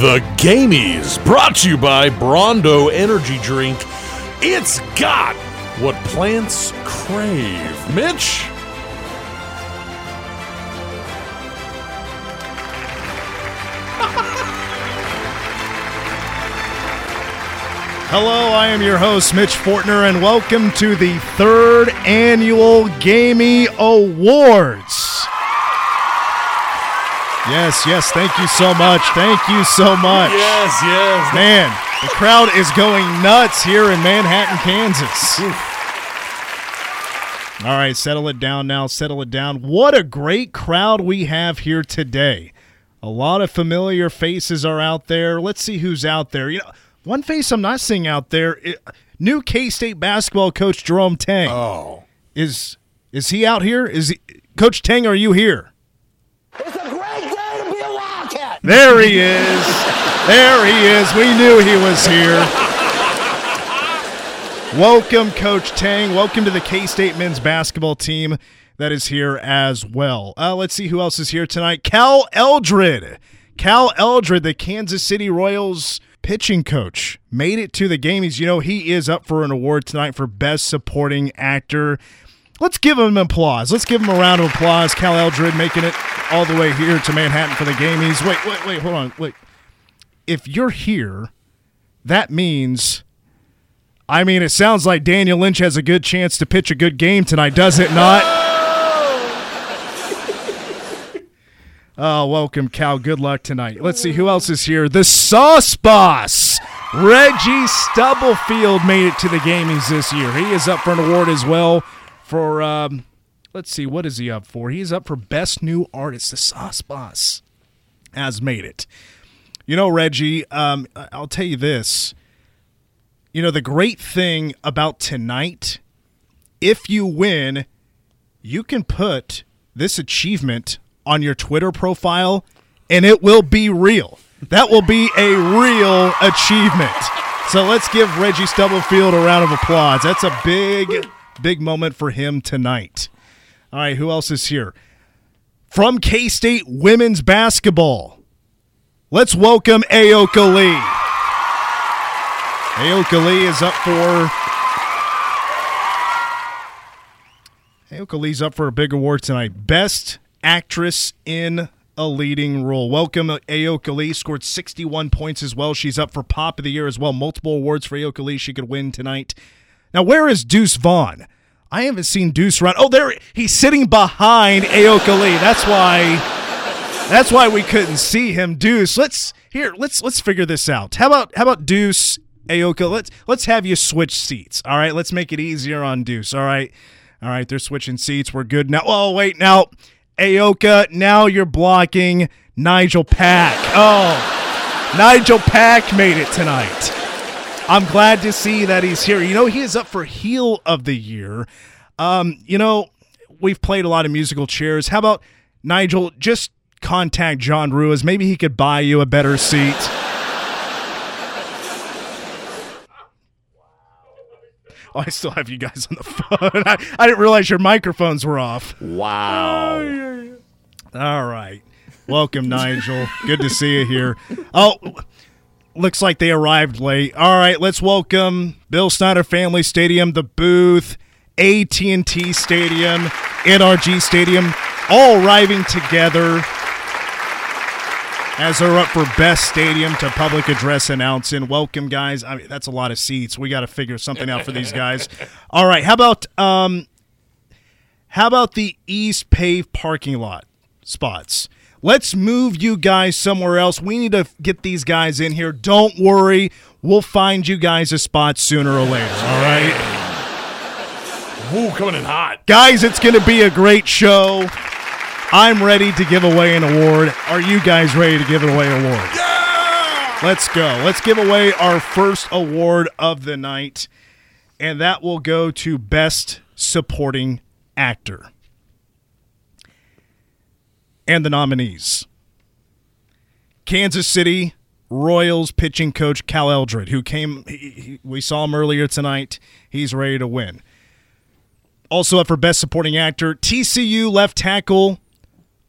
The Gamies, brought to you by Brawndo Energy Drink. It's got what plants crave. Mitch? Hello, I am your host, Mitch Fortner, and welcome to the third annual Gamey Awards. Yes, yes, thank you so much. Thank you so much. Yes, yes. Man, the crowd is going nuts here in Manhattan, Kansas. All right, settle it down now. Settle it down. What a great crowd we have here today. A lot of familiar faces are out there. Let's see who's out there. You know, one face I'm not seeing out there. i- new K-State basketball coach Jerome Tang. Oh. Is is he out here? Is he, Coach Tang? Are you here? It's a great day to be a Wildcat. There he is. There he is. We knew he was here. Welcome, Coach Tang. Welcome to the K State men's basketball team that is here as well. Uh, let's see who else is here tonight. Cal Eldred. Cal Eldred, the Kansas City Royals pitching coach, made it to the game. He's, You know, he is up for an award tonight for Best Supporting Actor. Let's give him applause. Let's give him a round of applause. Cal Eldred making it all the way here to Manhattan for the Gamies. Wait, wait, wait, hold on. Wait. If you're here, that means I mean, it sounds like Daniel Lynch has a good chance to pitch a good game tonight, does it not? Oh, welcome, Cal. Good luck tonight. Let's see who else is here. The Sauce Boss, Reggie Stubblefield, made it to the Gamies this year. He is up for an award as well for. Um, let's see, what is he up for? He's up for Best New Artist. The Sauce Boss has made it. You know, Reggie, um, I'll tell you this. You know, the great thing about tonight, if you win, you can put this achievement on your Twitter profile and it will be real. That will be a real achievement. So let's give Reggie Stubblefield a round of applause. That's a big, big moment for him tonight. All right, who else is here? From K State women's basketball, let's welcome Ayoka Lee. Ayoka Lee is up for. Ayoka Lee's up for a big award tonight. Best actress in a leading role. Welcome, Ayoka Lee. Scored 61 points as well. She's up for Pop of the Year as well. Multiple awards for Ayoka Lee. She could win tonight. Now, where is Deuce Vaughn? I haven't seen Deuce Vaughn. Oh, there he's sitting behind Ayoka Lee. That's why. That's why we couldn't see him. Deuce, let's here. Let's let's figure this out. How about how about Deuce Ayoka? Let's let's have you switch seats. All right. Let's make it easier on Deuce. All right. All right. They're switching seats. We're good now. Oh wait, now Ayoka. Now you're blocking Nigel Pack. Oh, Nigel Pack made it tonight. I'm glad to see that he's here. You know, he is up for heel of the year. Um, you know, we've played a lot of musical chairs. How about Nigel? Just contact John Ruiz. Maybe he could buy you a better seat. Oh, I still have you guys on the phone. I, I didn't realize your microphones were off. Wow. All right. Welcome, Nigel. Good to see you here. Oh, looks like they arrived late. All right, let's welcome Bill Snyder Family Stadium, the booth, AT&T Stadium, NRG Stadium, all arriving together as they're up for best stadium to public address announcing. Welcome, guys. I mean, that's a lot of seats. We got to figure something out for these guys. All right, how about um, how about the East Pave parking lot spots? Let's move you guys somewhere else. We need to get these guys in here. Don't worry. We'll find you guys a spot sooner or later. All right. Ooh, coming in hot. Guys, it's going to be a great show. I'm ready to give away an award. Are you guys ready to give away an award? Yeah! Let's go. Let's give away our first award of the night, and that will go to Best Supporting Actor. And the nominees Kansas City Royals pitching coach Cal Eldred, who came, he, he- we saw him earlier tonight. He's ready to win. Also up for Best Supporting Actor, TCU left tackle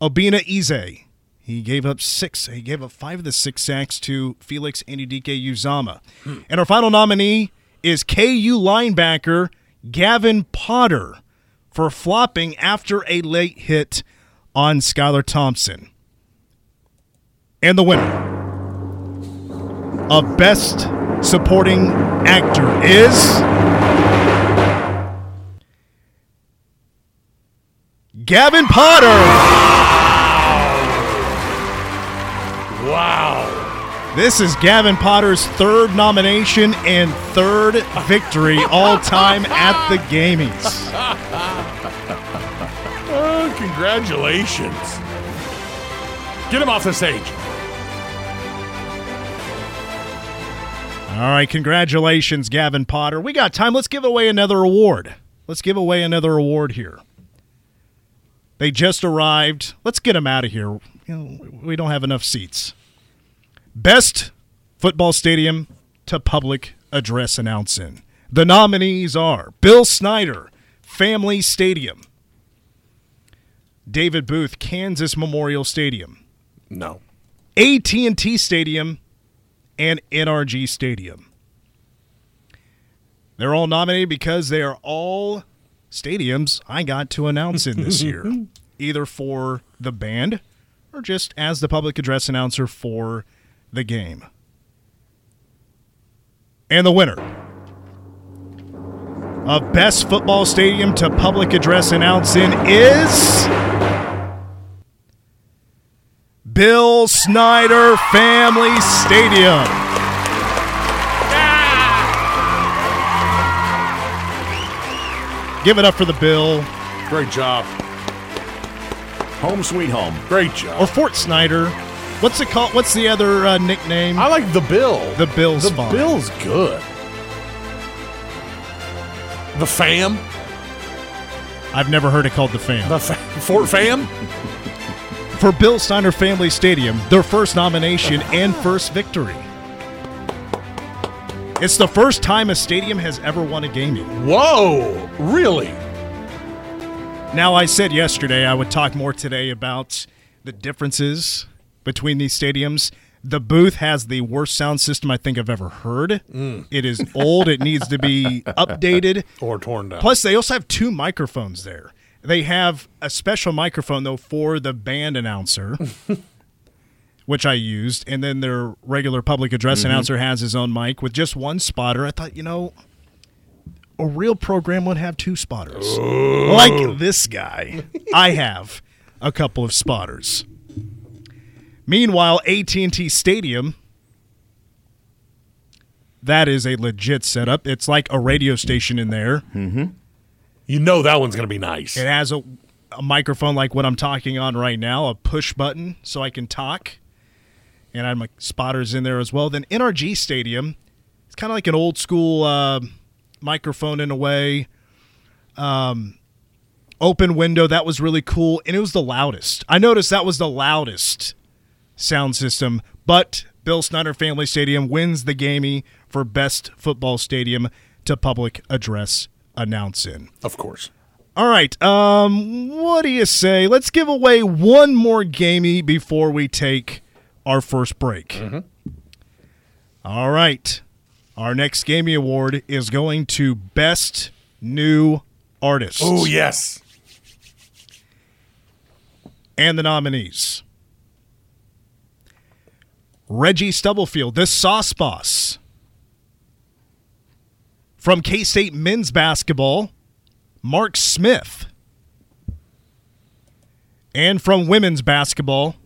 Obinna Eze. He gave up six. He gave up five of the six sacks to Felix Anudike Uzama. Hmm. And our final nominee is KU linebacker Gavin Potter for flopping after a late hit on Skylar Thompson. And the winner of Best Supporting Actor is Gavin Potter. Wow. This is Gavin Potter's third nomination and third victory all time at the Gamies. Congratulations. Get him off the stage. All right, congratulations, Gavin Potter. We got time. Let's give away another award. Let's give away another award here. They just arrived. Let's get them out of here. You know, we don't have enough seats. Best football stadium to public address announcing. The nominees are Bill Snyder, Family Stadium, David Booth, Kansas Memorial Stadium, No. AT&T Stadium, and NRG Stadium. They're all nominated because they are all stadiums I got to announce in this year, either for the band or just as the public address announcer for the game. And the winner of Best Football Stadium to Public Address Announcing is Bill Snyder Family Stadium. Give it up for the Bill Great job. Home sweet home. Great job. or Fort Snyder. What's it called? What's the other uh, nickname? I like the Bill. The Bill's The fine. Bill's good. The Fam. I've never heard it called the Fam. The fa- Fort Fam. For Bill Snyder Family Stadium, their first nomination and first victory. It's the first time a stadium has ever won a gaming. Whoa. Really? Now, I said yesterday I would talk more today about the differences between these stadiums. The booth has the worst sound system I think I've ever heard. Mm. It is old, it needs to be updated. Or torn down. Plus, they also have two microphones there. They have a special microphone, though, for the band announcer, which I used. And then their regular public address mm-hmm. announcer has his own mic with just one spotter. I thought, you know, a real program would have two spotters. Oh. Like this guy. I have a couple of spotters. Meanwhile, AT&T Stadium that is a legit setup. It's like a radio station in there. Mm-hmm. You know that one's going to be nice. It has a, a microphone like what I'm talking on right now, a push button so I can talk. And I'm like spotters in there as well. Then NRG Stadium, it's kind of like an old school uh, microphone in a way. Um, open window, that was really cool. And it was the loudest. I noticed that was the loudest sound system. But Bill Snyder Family Stadium wins the gamey for best football stadium to public address announcing. Of course. All right. Um, what do you say? Let's give away one more gamey before we take our first break. All right. Our next gamey award is going to best new artist. Oh, yes. And the nominees. Reggie Stubblefield, the Sauce Boss. From K State men's basketball, Mark Smith. And from women's basketball,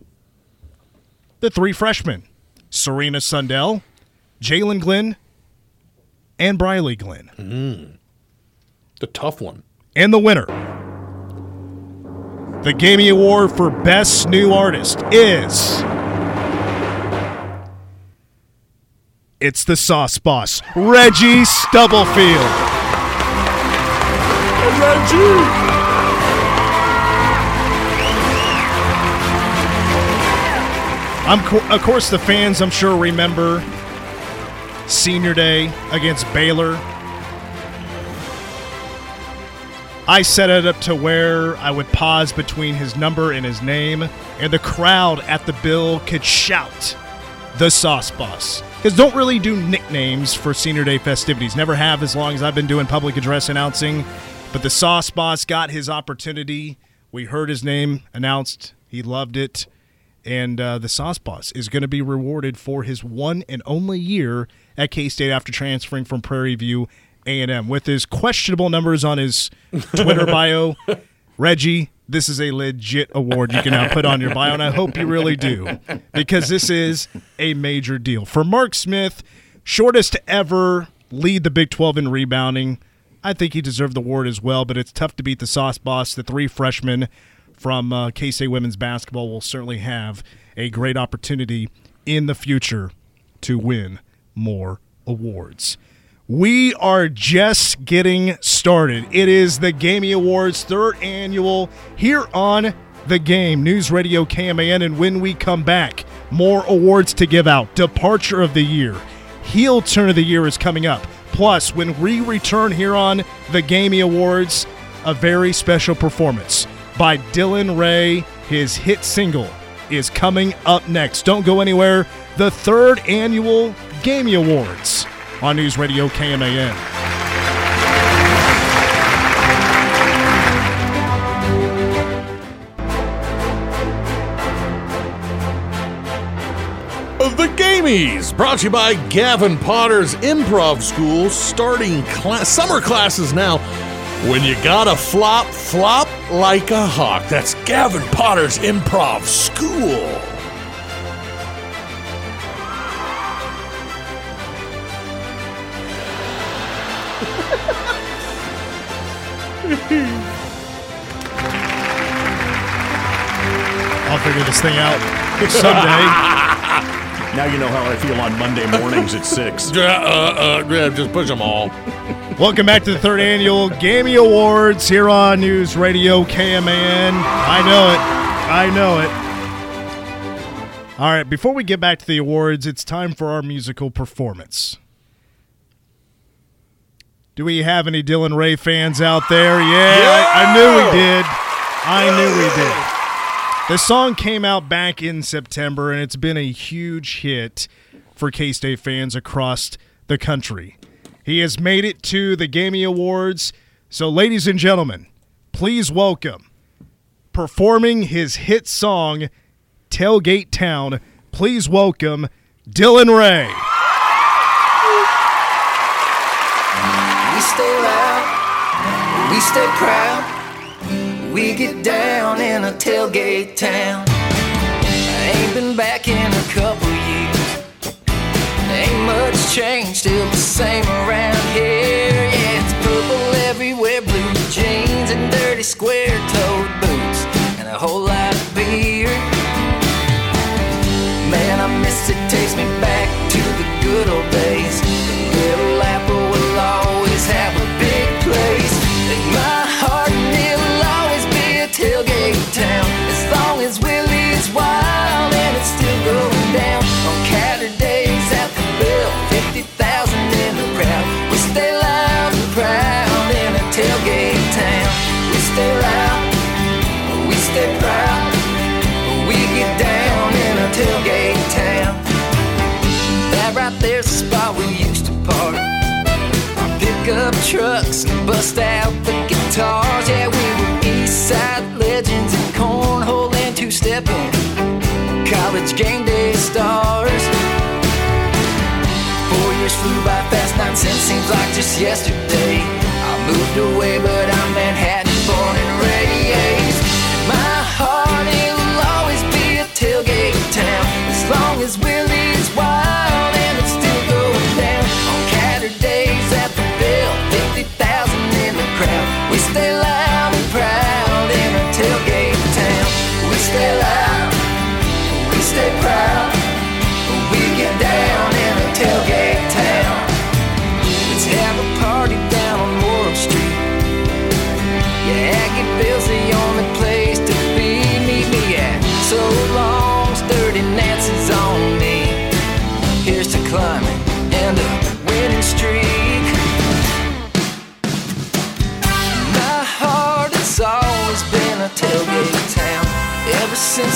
the three freshmen Serena Sundell, Jaelyn Glenn, and Brylee Glenn. Mm. The tough one. And the winner, the Gamey Award for Best New Artist is. It's the Sauce Boss, Reggie Stubblefield. Reggie. I'm co- of course the fans I'm sure remember Senior Day against Baylor. I set it up to where I would pause between his number and his name, and the crowd at the bill could shout the Sauce Boss. Because don't really do nicknames for Senior Day festivities. Never have as long as I've been doing public address announcing. But the Sauce Boss got his opportunity. We heard his name announced. He loved it. And uh, the Sauce Boss is going to be rewarded for his one and only year at K State after transferring from Prairie View A&M. With his questionable numbers on his Twitter bio, Reggie, this is a legit award you can now put on your bio, and I hope you really do because this is a major deal. For Mark Smith, shortest to ever lead the Big 12 in rebounding. I think he deserved the award as well, but it's tough to beat the Sauce Boss. The three freshmen from uh, K State women's basketball will certainly have a great opportunity in the future to win more awards. We are just getting started. It is the Gamey Awards third annual here on the game, News Radio KMAN. And when we come back, more awards to give out. Departure of the Year, Heel Turn of the Year is coming up. Plus, when we return here on the Gamey Awards, a very special performance by Dylan Ray. His hit single is coming up next. Don't go anywhere. The third annual Gamey Awards on News Radio KMAN. The Gamies, brought to you by Gavin Potter's Improv School, starting class, summer classes now. When you gotta flop, flop like a hawk. That's Gavin Potter's Improv School. This thing out someday. Now you know how I feel on Monday mornings at 6. Uh, uh, uh, yeah, just push them all. Welcome back to the third annual Gamey Awards here on News Radio KMAN. I know it. I know it. All right, before we get back to the awards, it's time for our musical performance. Do we have any Dylan Ray fans out there? Yeah, I, I knew we did. I knew we did. The song came out back in September, and it's been a huge hit for K State fans across the country. He has made it to the Gamey Awards. So, ladies and gentlemen, please welcome performing his hit song, Tailgate Town. Please welcome Dylan Ray. We stay loud, we stay proud. We get down in a tailgate town. I ain't been back in a couple years. Ain't much changed, still the same around here. Yeah, it's purple everywhere, blue jeans and dirty square-toed boots, and a whole lot of beer. Man, I miss it, takes me back to the good old days. Trucks and bust out the guitars. Yeah, we were East Side legends and cornhole and two stepping. College game day stars. Four years flew by fast, nine cents seems like just yesterday. I moved away, but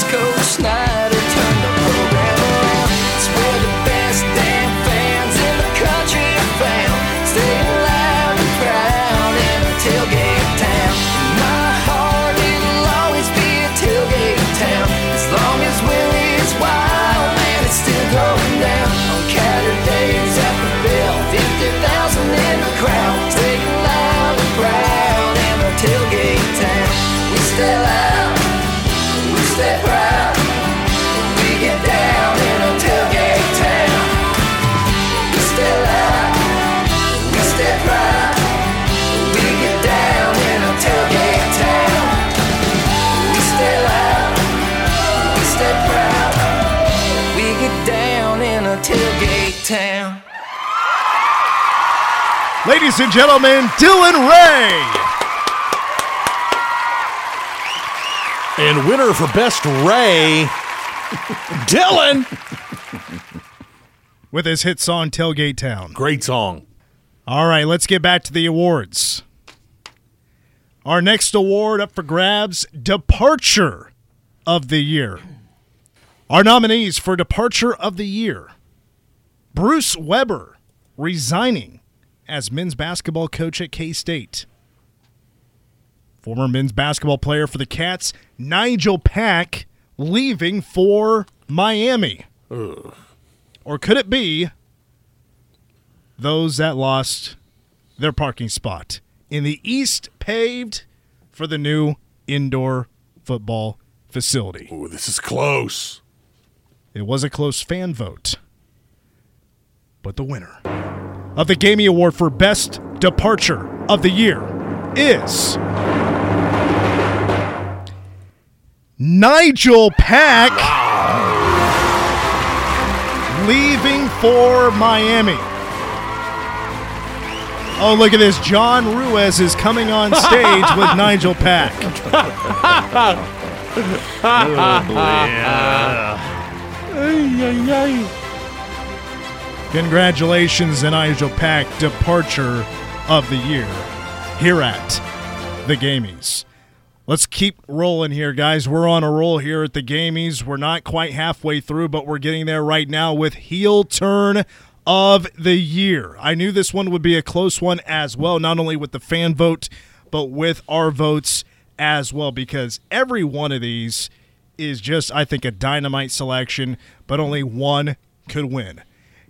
Let's go. Ladies and gentlemen, Dylan Ray. And winner for best Ray, Dylan. with his hit song Tailgate Town. Great song. All right, let's get back to the awards. Our next award up for grabs Departure of the Year. Our nominees for Departure of the Year Bruce Weber resigning as men's basketball coach at K State. Former men's basketball player for the Cats, Nigel Pack, leaving for Miami. Or could it be those that lost their parking spot in the East paved for the new indoor football facility? Ooh, this is close. It was a close fan vote. But the winner of the Gamey Award for Best Departure of the Year is Nigel Pack leaving for Miami. Oh, look at this. John Ruiz is coming on stage with Nigel Pack. Oh, Congratulations, to Nigel Pack, departure of the year here at the Gamies. Let's keep rolling here, guys. We're on a roll here at the Gamies. We're not quite halfway through, but we're getting there right now with heel turn of the year. I knew this one would be a close one as well, not only with the fan vote, but with our votes as well, because every one of these is just, I think, a dynamite selection, but only one could win.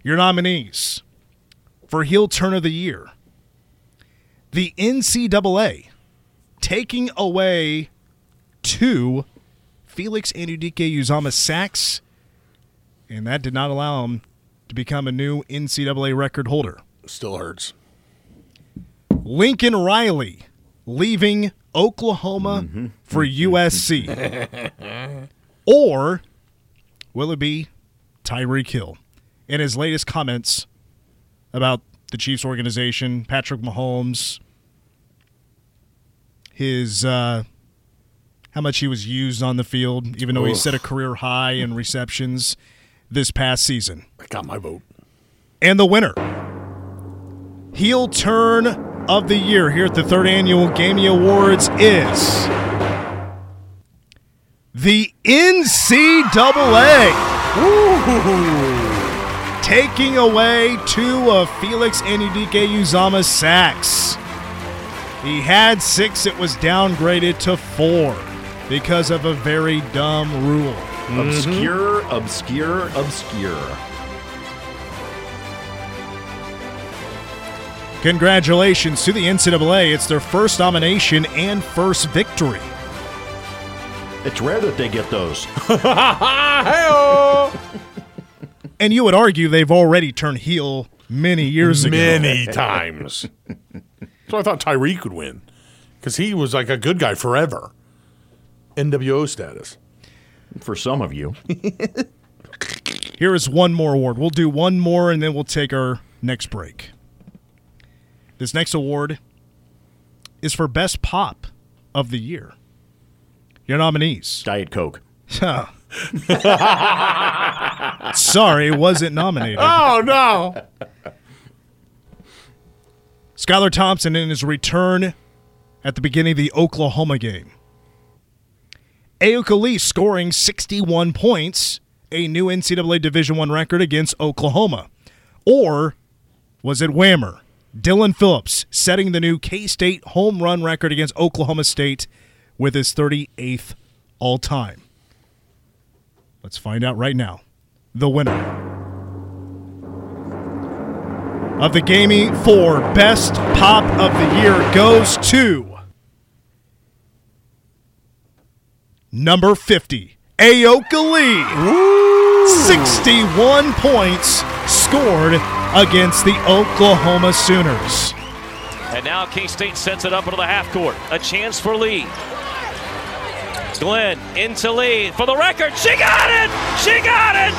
Your nominees for heel turn of the year the NCAA taking away two Felix Anudike-Uwazurike sacks, and that did not allow him to become a new NCAA record holder. Still hurts. Lincoln Riley leaving Oklahoma mm-hmm. for mm-hmm. USC. or will it be Tyreek Hill in his latest comments about the Chiefs organization, Patrick Mahomes, his uh, how much he was used on the field, even though he set a career high in receptions this past season. I got my vote. And the winner, heel turn of the year here at the third annual Gamey Awards is the NCAA. Taking away two of Felix Anudike-Uwazurike sacks. He had six, it was downgraded to four because of a very dumb rule. Mm-hmm. Obscure, obscure, obscure. Congratulations to the NCAA. It's their first nomination and first victory. It's rare that they get those. And you would argue they've already turned heel many years ago. Many times. So I thought Tyreek would win because he was like a good guy forever. NWO status. For some of you. Here is one more award. We'll do one more and then we'll take our next break. This next award is for Best Pop of the Year. Your nominees. Diet Coke. Sorry, wasn't nominated. Oh no! Skylar Thompson in his return at the beginning of the Oklahoma game. Ayoka Lee scoring 61 points, a new NCAA Division One record against Oklahoma. Or was it Whammer? Dylan Phillips setting the new K State home run record against Oklahoma State with his 38th all time. Let's find out right now. The winner of the Gamey for Best Pop of the Year goes to number 50, Ayoka Lee. 61 points scored against the Oklahoma Sooners. And now K State sets it up into the half court. A chance for Lee. Glenn into Lee for the record. She got it! She got it!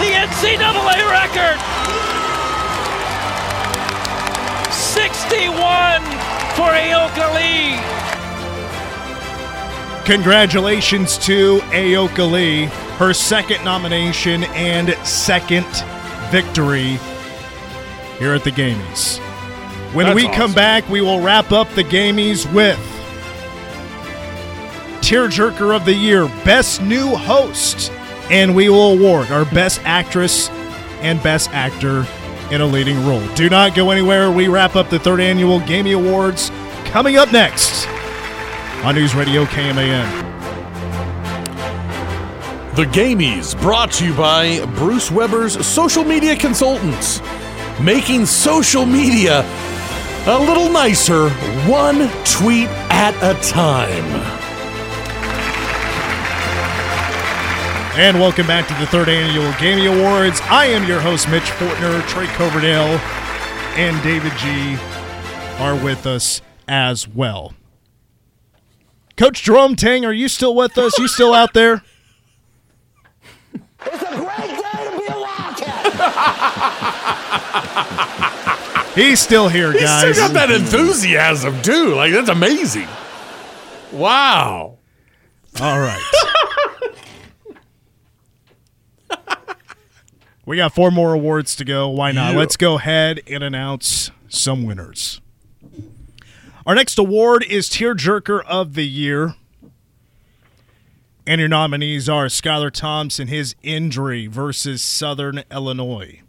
The NCAA record! 61 for Ayoka Lee. Congratulations to Ayoka Lee, her second nomination and second victory here at the Gamies. When That's we come back, we will wrap up the Gamies with Tearjerker of the Year, Best New Host, and we will award our Best Actress and Best Actor in a leading role. Do not go anywhere. We wrap up the third annual Gamey Awards coming up next on News Radio KMAN. The Gamies, brought to you by Bruce Weber's social media consultants, making social media a little nicer, one tweet at a time. And welcome back to the third annual Gamey Awards. I am your host, Mitch Fortner, Trey Coverdale, and David G are with us as well. Coach Jerome Tang, are you still with us? You still out there? It's a great day to be a Wildcat. He's still here, He's guys. still got that enthusiasm too. Like that's amazing. Wow. All right. we got four more awards to go. Why not? Yeah. Let's go ahead and announce some winners. Our next award is Tearjerker of the Year. And your nominees are Skylar Thompson, his injury versus Southern Illinois.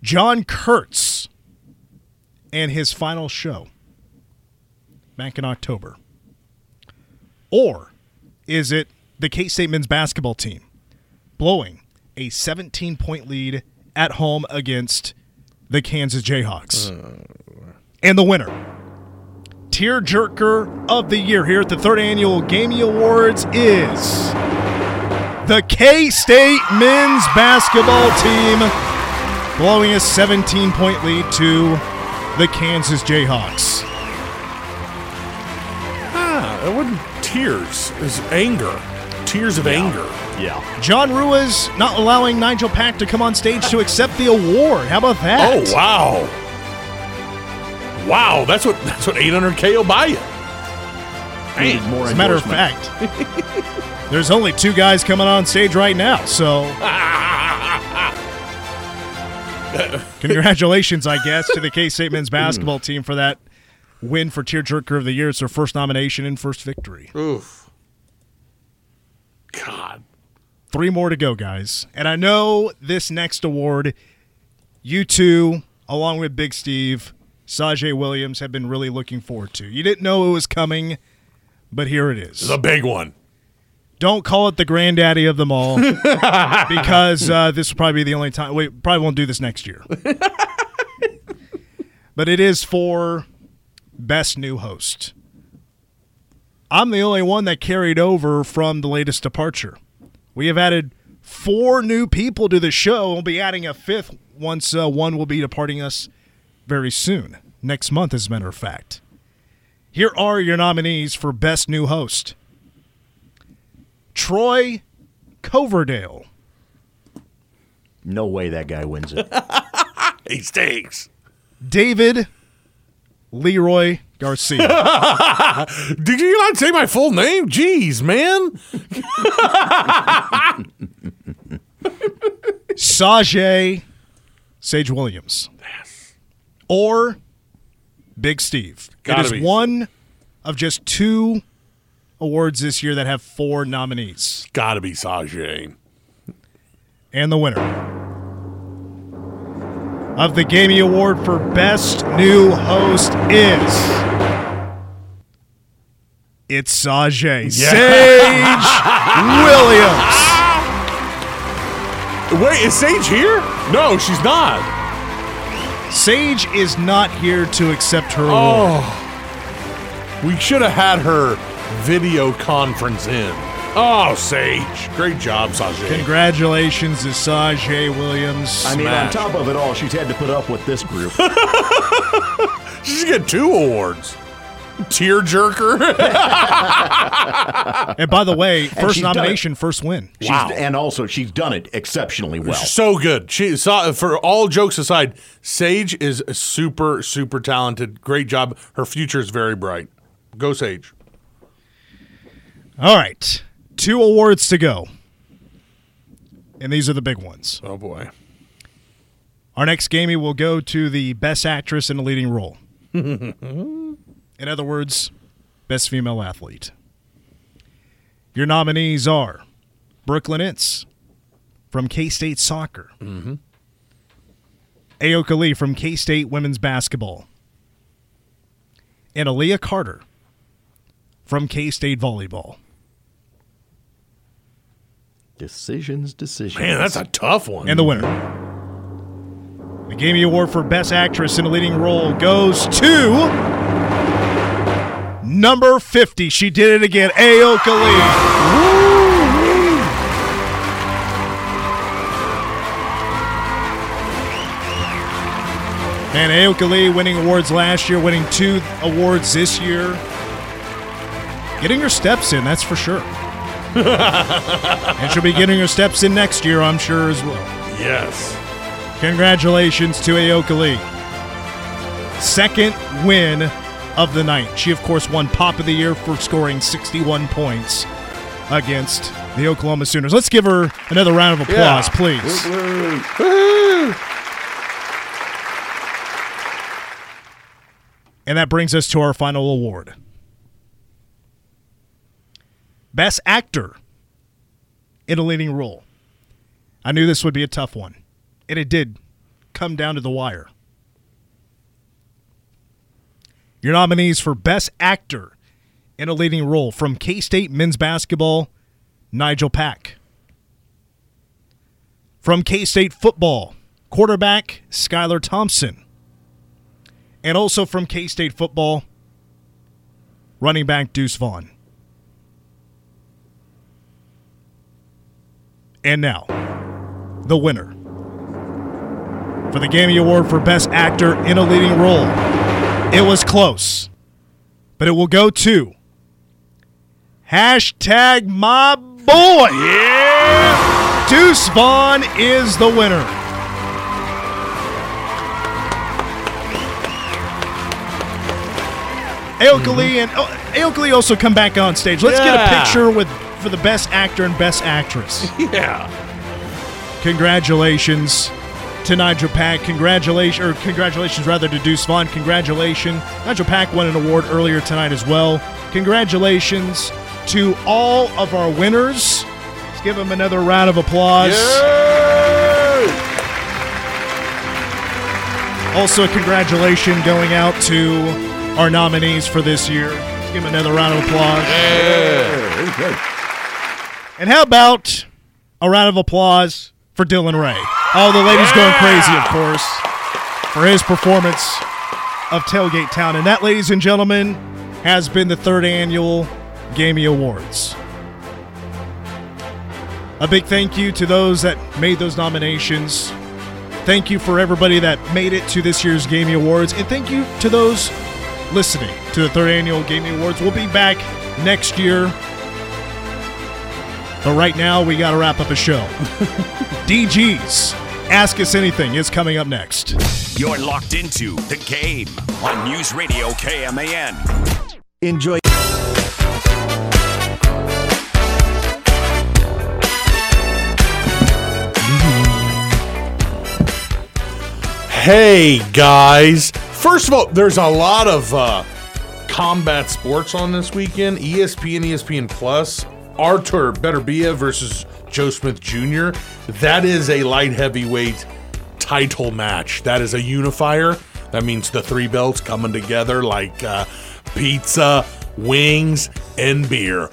John Kurtz and his final show back in October. Or is it the K State men's basketball team blowing a 17 point lead at home against the Kansas Jayhawks? And the winner, Tearjerker of the Year here at the third annual Gamey Awards is the K State men's basketball team blowing a 17 point lead to the Kansas Jayhawks. Ah, it wasn't tears. It's anger. Tears of anger. Yeah. John Ruiz not allowing Nigel Pack to come on stage to accept the award. How about that? Oh wow. Wow, that's what that's what 800k will buy you. Needed more As a matter of fact, there's only two guys coming on stage right now, so congratulations, I guess, to the K State men's basketball team for that win for Tearjerker of the Year. It's their first nomination and first victory. Oof. God. Three more to go, guys. And I know this next award, you two, along with Big Steve, Sajay Williams, have been really looking forward to. You didn't know it was coming, but here it is. The big one. Don't call it the granddaddy of them all, because uh, this will probably be the only time. We probably won't do this next year. but it is for best new host. I'm the only one that carried over from the latest departure. We have added four new people to the show. We'll be adding a fifth once uh, one will be departing us very soon, next month, as a matter of fact. Here are your nominees for Best New Host Troy Coverdale, No way that guy wins it. He stinks. David Leroy Garcia, Did you not say my full name? Jeez, man. Sajay Sage Williams, or Big Steve. Gotta it is be. one of just two awards this year that have four nominees. Gotta be Sajay. And the winner of the Gamey Award for Best New Host is. It's Sajay Sage Williams. Wait, is Sage here? No, she's not. Sage is not here to accept her oh. award. Oh. We should have had her video conference in. Oh, Sage. Great job, Sajay. Congratulations to Sajay Williams. I mean, Smash. on top of it all, she's had to put up with this group. She should get two awards. Tearjerker. And by the way, first she's done it. nomination, first win. She's, And also, she's done it exceptionally well. so good. She saw for all jokes aside, Sage is super super talented. Great job. Her future is very bright. Go Sage. All right. Two awards to go. And these are the big ones. Oh boy. Our next gamey will go to the best actress in a leading role. in other words, best female athlete. Your nominees are Brooklyn Ince from K State Soccer, mm-hmm. Ayoka Lee from K State Women's Basketball, and Aaliyah Carter from K State Volleyball. Decisions, decisions. Man, that's a tough one. And the winner. The Gamey Award for Best Actress in a Leading Role goes to number 50. She did it again. Ayoka Lee. And Ayoka Lee winning awards last year, winning two awards this year. Getting her steps in, that's for sure. and she'll be getting her steps in next year, I'm sure, as well. yes. Congratulations to Ayoka Lee. Second win of the night. She, of course, won Pop of the Year for scoring 61 points against the Oklahoma Sooners. Let's give her another round of applause, Yeah. please. And that brings us to our final award Best Actor in a Leading Role. I knew this would be a tough one, and it did come down to the wire. Your nominees for Best Actor in a Leading Role from K State Men's Basketball, Nigel Pack. From K State Football, quarterback Skylar Thompson. And also from K State Football, running back Deuce Vaughn. And now, the winner for the Gamey Award for Best Actor in a Leading Role. It was close, but it will go to hashtag my boy. Yeah, Deuce Vaughn is the winner. Ayoka Lee mm-hmm. and oh, Ayoka also come back on stage. Let's get a picture with for the best actor and best actress. Yeah. Congratulations to Nigel Pack. Congratulations, or congratulations rather to Deuce Vaughn. Congratulations. Nigel Pack won an award earlier tonight as well. Congratulations to all of our winners. Let's give them another round of applause. Also, a congratulation going out to our nominees for this year. Let's give them another round of applause. And how about a round of applause for Dylan Ray? All the ladies going crazy, of course, for his performance of Tailgate Town. And that, ladies and gentlemen, has been the third annual Gamey Awards. A big thank you to those that made those nominations. Thank you for everybody that made it to this year's Gamey Awards. And thank you to those listening to the third annual Gamey Awards. We'll be back next year. But right now, we got to wrap up a show. DG's Ask Us Anything is coming up next. You're locked into the game on News Radio KMAN. Enjoy. Hey guys. First of all, there's a lot of uh, combat sports on this weekend. ESPN, ESPN Plus. Artur Beterbiev versus Joe Smith Jr. That is a light heavyweight title match. That is a unifier. That means the three belts coming together like uh, pizza, wings, and beer.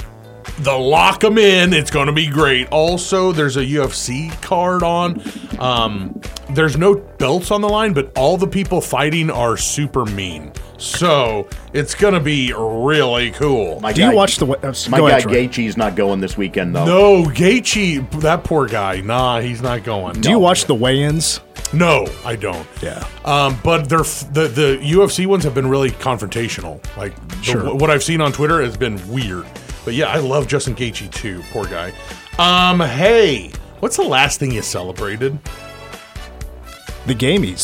The lock 'em in. It's going to be great. Also, there's a UFC card on. Um, there's no belts on the line, but all the people fighting are super mean. So it's going to be really cool. My Do you guy- watch the? Uh, My guy ahead, Gaethje's not going this weekend though. No, Gaethje, that poor guy. Nah, he's not going. Do you watch the weigh-ins? No, I don't. Yeah. Um, but they're f- the the UFC ones have been really confrontational. Like the- what I've seen on Twitter has been weird. But yeah, I love Justin Gaethje too. Poor guy. Um, hey, what's the last thing you celebrated? The Gameys.